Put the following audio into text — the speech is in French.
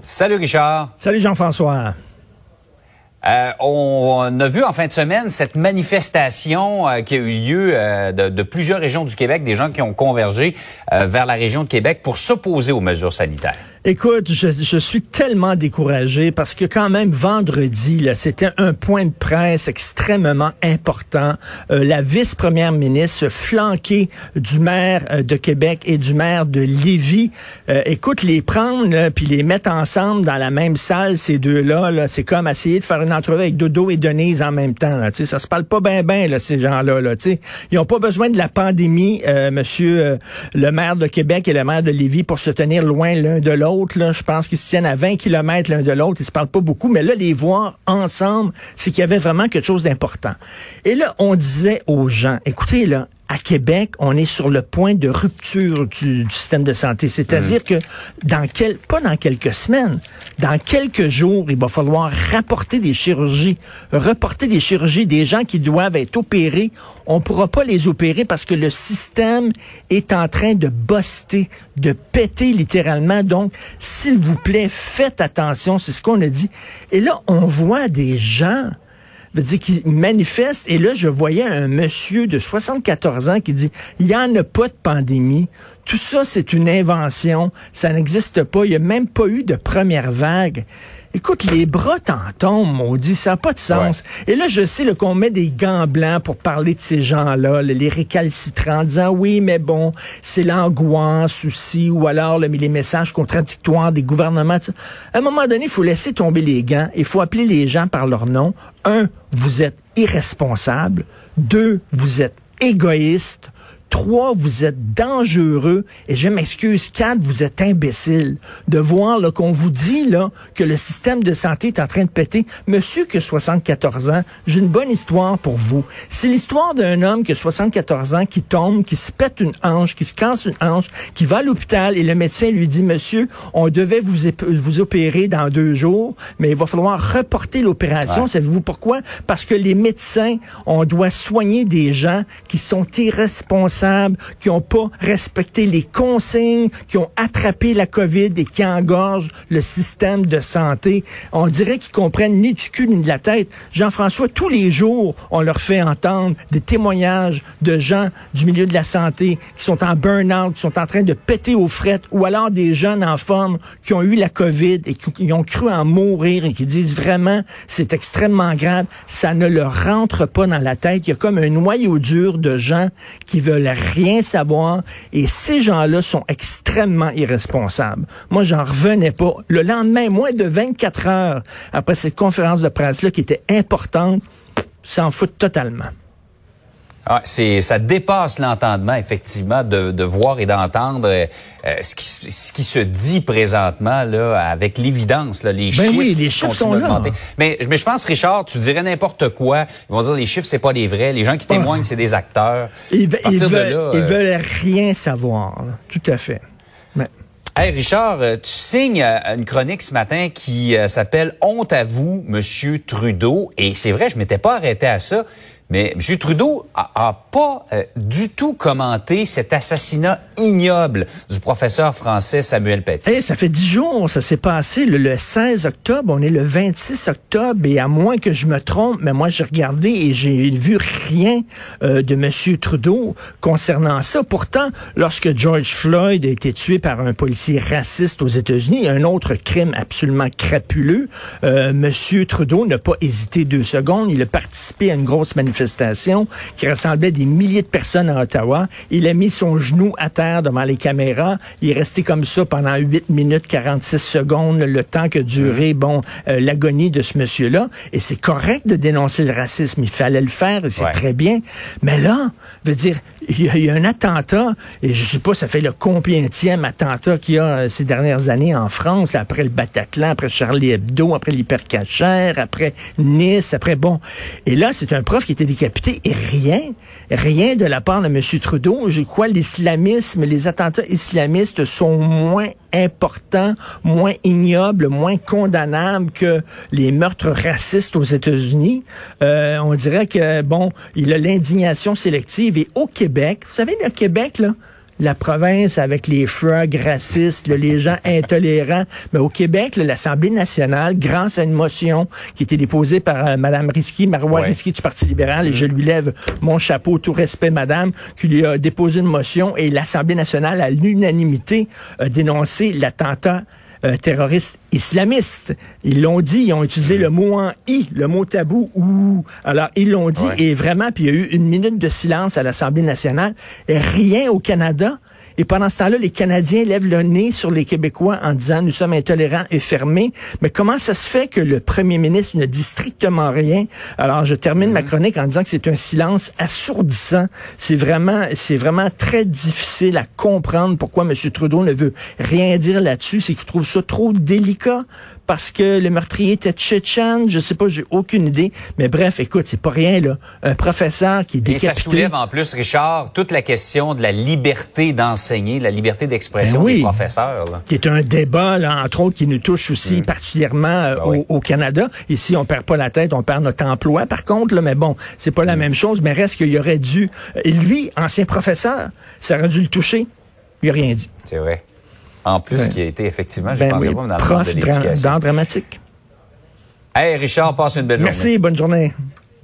Salut Richard. Salut Jean-François. Euh, on, a vu en fin de semaine cette manifestation euh, qui a eu lieu euh, de, plusieurs régions du Québec, des gens qui ont convergé vers la région de Québec pour s'opposer aux mesures sanitaires. Écoute, je, je, suis tellement découragé parce que quand même vendredi, là, c'était un point de presse extrêmement important. Euh, la vice-première ministre flanquée du maire euh, de Québec et du maire de Lévis. Euh, écoute, les prendre puis les mettre ensemble dans la même salle, ces deux-là, -là, c'est comme essayer de faire une entrevue avec Dodo et Denise en même temps. Là, ça se parle pas bien, bien là, ces gens-là. Là, ils ont pas besoin de la pandémie, Monsieur le maire de Québec et le maire de Lévis, pour se tenir loin l'un de l'autre je pense qu'ils se tiennent à 20 km l'un de l'autre, ils se parlent pas beaucoup, mais là, les voir ensemble, c'est qu'il y avait vraiment quelque chose d'important. Et là, on disait aux gens, écoutez, là, à Québec, on est sur le point de rupture du, système de santé. C'est-à-dire que dans quel, pas dans quelques semaines, dans quelques jours, il va falloir rapporter des chirurgies, reporter des chirurgies des gens qui doivent être opérés. On pourra pas les opérer parce que le système est en train de boster, de péter littéralement. Donc, s'il vous plaît, faites attention. C'est ce qu'on a dit. Et là, on voit des gens veut dire qu'il manifeste. Et là, je voyais un monsieur de 74 ans qui dit, il n'y en a pas de pandémie. Tout ça, c'est une invention. Ça n'existe pas. Il n'y a même pas eu de première vague. Écoute, les bras t'en tombent, maudit, ça n'a pas de sens. Et là, je sais qu'on met des gants blancs pour parler de ces gens-là, les récalcitrants, en disant oui, mais bon, c'est l'angoisse aussi, ou alors les messages contradictoires des gouvernements. À un moment donné, il faut laisser tomber les gants, il faut appeler les gens par leur nom. Un, vous êtes irresponsable. Deux, vous êtes égoïste. Trois, vous êtes dangereux. Et je m'excuse. Quatre, vous êtes imbécile. De voir qu'on vous dit là que le système de santé est en train de péter. Monsieur qui a 74 ans, j'ai une bonne histoire pour vous. C'est l'histoire d'un homme qui a 74 ans, qui tombe, qui se pète une hanche, qui se casse une hanche, qui va à l'hôpital et le médecin lui dit, monsieur, on devait vous, vous opérer dans deux jours, mais il va falloir reporter l'opération. Savez-vous pourquoi? Parce que les médecins, on doit soigner des gens qui sont irresponsables qui n'ont pas respecté les consignes, qui ont attrapé la COVID et qui engorgent le système de santé. On dirait qu'ils comprennent ni du cul ni de la tête. Jean-François, tous les jours, on leur fait entendre des témoignages de gens du milieu de la santé qui sont en burn-out, qui sont en train de péter aux frettes, ou alors des jeunes en forme qui ont eu la COVID et qui ont cru en mourir et qui disent vraiment, c'est extrêmement grave, ça ne leur rentre pas dans la tête. Il y a comme un noyau dur de gens qui veulent rien savoir et ces gens-là sont extrêmement irresponsables. Moi, j'en revenais pas. Le lendemain, moins de 24 heures après cette conférence de presse-là qui était importante, s'en foutent totalement. Ah, c'est, ça dépasse l'entendement, effectivement, de, de voir et d'entendre euh, ce, qui, ce qui se dit présentement là, avec l'évidence. Là, les ben chiffres, oui, les chiffres sont là. Mais, mais je pense, Richard, tu dirais n'importe quoi. Ils vont dire les chiffres, c'est pas des vrais. Les gens qui témoignent, c'est des acteurs. Ils, ils veulent, là, ils euh, veulent rien savoir. Tout à fait. Mais... Hey Richard, euh, tu signes une chronique ce matin qui s'appelle Honte à vous, Monsieur Trudeau. Et c'est vrai, je m'étais pas arrêté à ça. Mais M. Trudeau a, pas euh, du tout commenté cet assassinat ignoble du professeur français Samuel Paty. Hey, ça fait dix jours, ça s'est passé le, 16 octobre. On est le 26 octobre et à moins que je me trompe, mais moi j'ai regardé et j'ai vu rien euh, de M. Trudeau concernant ça. Pourtant, lorsque George Floyd a été tué par un policier raciste aux États-Unis, un autre crime absolument crapuleux, euh, M. Trudeau n'a pas hésité deux secondes. Il a participé à une grosse manifestation qui rassemblait des milliers de personnes à Ottawa. Il a mis son genou à terre devant les caméras. Il est resté comme ça pendant 8 minutes 46 secondes, le temps que durait bon euh, l'agonie de ce monsieur-là. Et c'est correct de dénoncer le racisme. Il fallait le faire et c'est très bien. Mais là, veut dire, il y, a, un attentat, et je sais pas, ça fait le combienième attentat qu'il y a euh, ces dernières années en France, après le Bataclan, après Charlie Hebdo, après l'hypercachère, après Nice, après bon. Et là, c'est un prof qui était décapité et rien, rien de la part de M. Trudeau. Je crois l'islamisme, les attentats islamistes sont moins importants, moins ignobles, moins condamnables que les meurtres racistes aux États-Unis. Euh, on dirait que, bon, il a l'indignation sélective. Et au Québec, vous savez, le Québec, là, la province avec les frogs racistes, les gens intolérants. Mais au Québec, l'Assemblée nationale, grâce à une motion qui était déposée par euh, Mme Risky, Marois Risky du Parti libéral, et je lui lève mon chapeau, tout respect, Madame, qui lui a déposé une motion et l'Assemblée nationale, à l'unanimité, a dénoncé l'attentat euh, terroristes islamistes. Ils l'ont dit, ils ont utilisé le mot en i, le mot tabou ou alors ils l'ont dit et vraiment puis il y a eu une minute de silence à l'Assemblée nationale. Et rien au Canada et pendant ce temps-là, les Canadiens lèvent le nez sur les Québécois en disant nous sommes intolérants et fermés. Mais comment ça se fait que le premier ministre ne dit strictement rien? Alors, je termine ma mhm. chronique en disant que c'est un silence assourdissant. C'est vraiment, c'est vraiment très difficile à comprendre pourquoi M. Trudeau ne veut rien dire là-dessus. C'est qu'il trouve ça trop délicat parce que le meurtrier était tchétchène, je sais pas, j'ai aucune idée. Mais bref, écoute, c'est pas rien, là. Un professeur qui est décapité. Et ça soulève en plus, Richard, toute la question de la liberté la liberté d'expression ben des professeurs. Là. Qui est un débat, là, entre autres, qui nous touche aussi mm. particulièrement euh, ben au, Canada. Ici, on perd pas la tête, on perd notre emploi, par contre, là, mais bon, c'est pas la mm. même chose, mais reste qu'il aurait dû... Et lui, ancien professeur, ça aurait dû le toucher. Il a rien dit. C'est vrai. En plus, qui a été effectivement, je ben pas, dans le de l'éducation. dramatique. Hey, Richard, passe une belle journée. Merci, bonne journée.